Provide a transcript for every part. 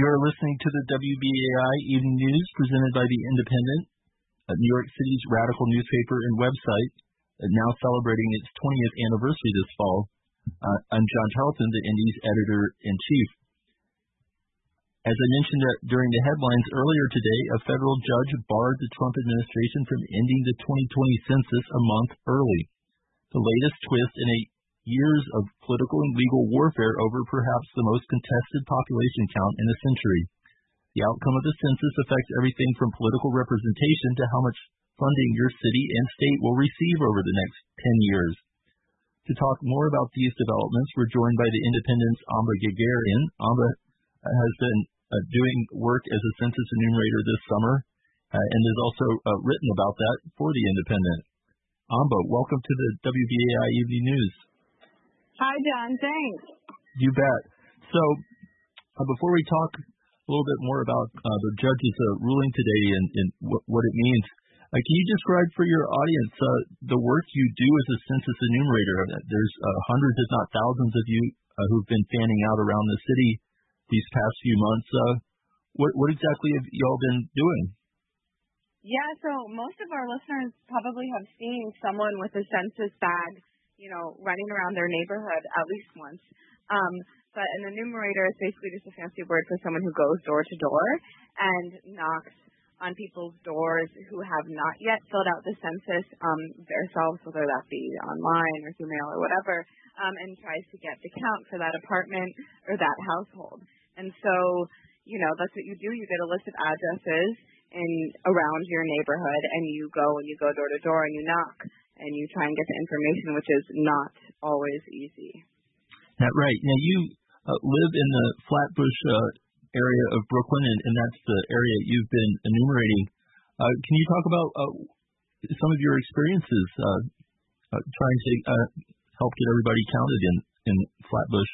You are listening to the WBAI Evening News presented by The Indypendent, New York City's radical newspaper and website, now celebrating its 20th anniversary this fall. Uh, I'm John Tarleton, the Indy's editor in chief. As I mentioned during the headlines earlier today, a federal judge barred the Trump administration from ending the 2020 census a month early. The latest twist in a years of political and legal warfare over perhaps the most contested population count in a century. The outcome of the census affects everything from political representation to how much funding your city and state will receive over the next 10 years. To talk more about these developments, we're joined by the Indypendent's Amba Guerguerian. Amba has been uh, doing work as a census enumerator this summer uh, and has also uh, written about that for the Indypendent. Amba, welcome to the WBAI Evening News. Hi, John. Thanks. You bet. So, uh, before we talk a little bit more about uh, the judge's uh, ruling today and, and what, what, it means, uh, can you describe for your audience uh, the work you do as a census enumerator? There's uh, hundreds, if not thousands, of you who've been fanning out around the city these past few months. what, what exactly have y'all been doing? Yeah, so most of our listeners probably have seen someone with a census bag you know, running around their neighborhood at least once. Um, but an enumerator is basically just a fancy word for someone who goes door to door and knocks on people's doors who have not yet filled out the census um, themselves, whether that be online or through mail or whatever, um, and tries to get the count for that apartment or that household. And so, you know, that's what you do. You get a list of addresses in around your neighborhood, and you go and you go door to door and you knock and you try and get the information, which is not always easy. That's right. Now you uh, live in the Flatbush uh, area of Brooklyn, and, and, that's the area you've been enumerating. Uh, can you talk about uh, some of your experiences uh, uh, trying to help get everybody counted in in Flatbush?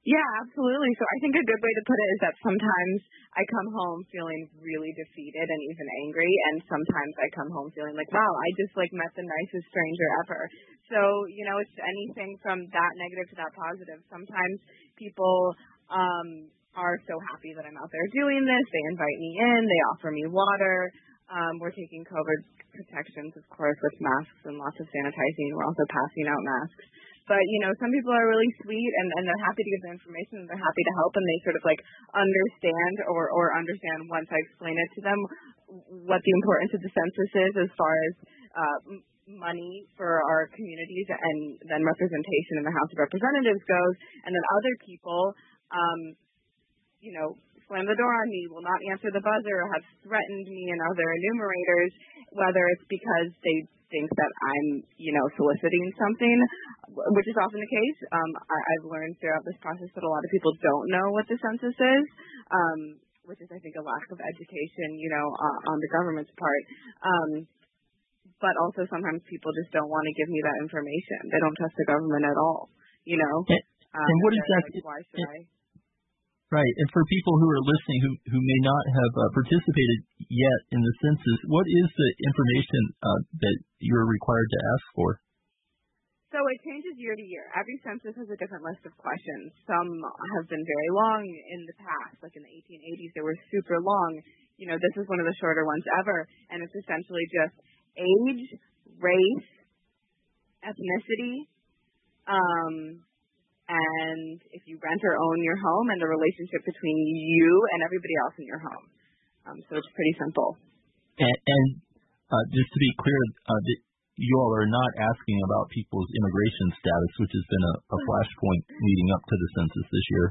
Yeah, absolutely. So I think a good way to put it is that sometimes I come home feeling really defeated and even angry, and sometimes I come home feeling like, wow, I just like met the nicest stranger ever. So, you know, it's anything from that negative to that positive. Sometimes people um are so happy that I'm out there doing this. They invite me in, they offer me water. Um, we're taking COVID protections, of course, with masks and lots of sanitizing. We're also passing out masks. But you know, some people are really sweet and, and they're happy to give the information and they're happy to help and they sort of like understand or or understand once I explain it to them what the importance of the census is as far as uh, money for our communities and then representation in the House of Representatives goes. And then other people, um, you know, slam the door on me, will not answer the buzzer, or have threatened me and other enumerators, whether it's because they think that I'm, you know, soliciting something, which is often the case. Um, I, I've learned throughout this process that a lot of people don't know what the census is, um, which is, I think, a lack of education, you know, uh, on the government's part. Um, but also sometimes people just don't want to give me that information. They don't trust the government at all, you know. And, um, and what exactly? Like, why should I? Right. And for people who are listening who, who may not have uh, participated yet in the census, what is the information uh, that you're required to ask for? So it changes year to year. Every census has a different list of questions. Some have been very long in the past, like in the 1880s, they were super long. You know, this is one of the shorter ones ever, and it's essentially just age, race, ethnicity, um, and if you rent or own your home and the relationship between you and everybody else in your home. Um, so it's pretty simple. And, and uh, just to be clear, uh, you all are not asking about people's immigration status, which has been a, a flashpoint leading up to the census this year.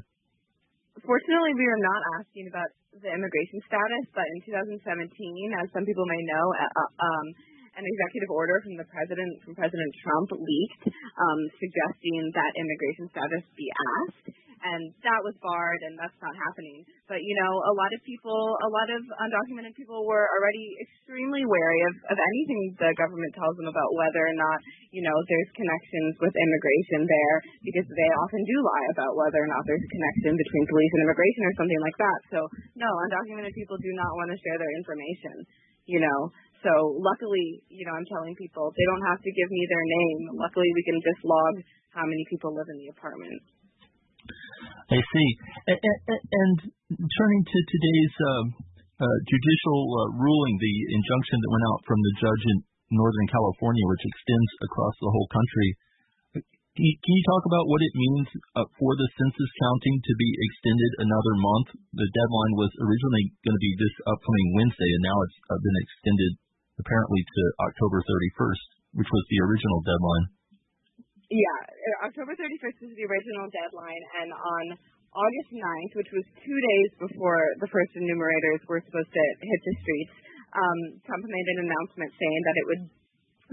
Fortunately, we are not asking about the immigration status, but in 2017, as some people may know, uh, uh um, an executive order from the president, from President Trump, leaked, um, suggesting that immigration status be asked, and that was barred, and that's not happening. But you know, a lot of people, a lot of undocumented people, were already extremely wary of, of anything the government tells them about whether or not you know there's connections with immigration there, because they often do lie about whether or not there's a connection between police and immigration or something like that. So no, undocumented people do not want to share their information. You know, so luckily, you know, I'm telling people they don't have to give me their name. Luckily, we can just log how many people live in the apartment. I see. And, and and turning to today's uh, uh, judicial uh, ruling, the injunction that went out from the judge in Northern California, which extends across the whole country. Can you, talk about what it means uh, for the census counting to be extended another month? The deadline was originally going to be this upcoming Wednesday, and now it's uh, been extended apparently to October 31st, which was the original deadline. Yeah, uh, October 31st was the original deadline, and on August 9th, which was two days before the first enumerators were supposed to hit the streets, um, Trump made an announcement saying that it would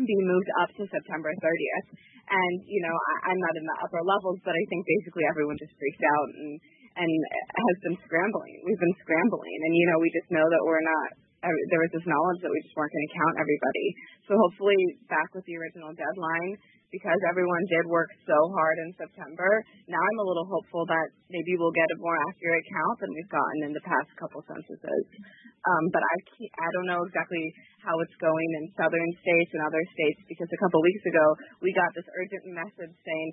be moved up to September 30th. And, you know, I, I'm not in the upper levels, but I think basically everyone just freaked out and, and has been scrambling. We've been scrambling. And, you know, we just know that we're not, there was this knowledge that we just weren't going to count everybody. So hopefully back with the original deadline, because everyone did work so hard in September, now I'm a little hopeful that maybe we'll get a more accurate count than we've gotten in the past couple censuses. Um, but I I don't know exactly how it's going in southern states and other states because a couple weeks ago we got this urgent message saying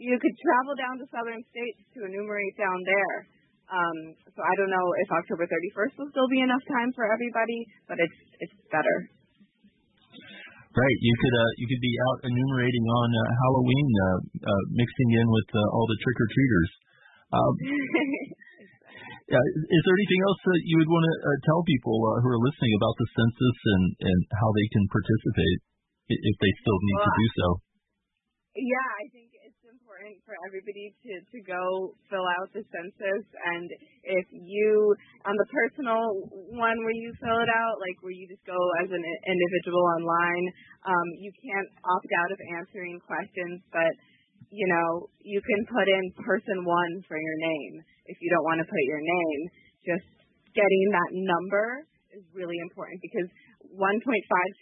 you could travel down to southern states to enumerate down there. Um, so I don't know if October 31st will still be enough time for everybody, but it's it's better. Right. You could uh, you could be out enumerating on uh, Halloween, uh, uh, mixing in with uh, all the trick or treaters. Um, yeah, is there anything else that you would want to uh, tell people uh, who are listening about the census and and how they can participate if they still need well, to do so? Yeah, I think important for everybody to, to go fill out the census. And if you, on the personal one where you fill it out, like where you just go as an individual online, um, you can't opt out of answering questions, but you know, you can put in person one for your name. If you don't want to put your name, just getting that number is really important because 1.5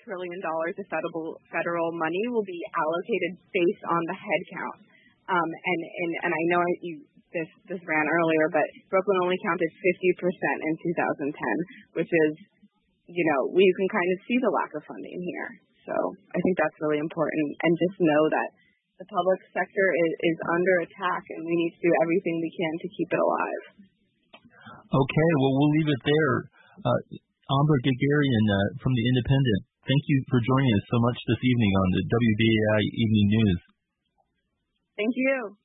trillion dollars of federal federal money will be allocated based on the head count. Um, and, and, and I know you, this, this ran earlier, but Brooklyn only counted 50% in 2010, which is, you know, we can kind of see the lack of funding here. So I think that's really important. And just know that the public sector is, is under attack and we need to do everything we can to keep it alive. Okay, well, we'll leave it there. Uh, Amba Guerguerian uh, from The Indypendent, thank you for joining us so much this evening on the WBAI Evening News. Thank you.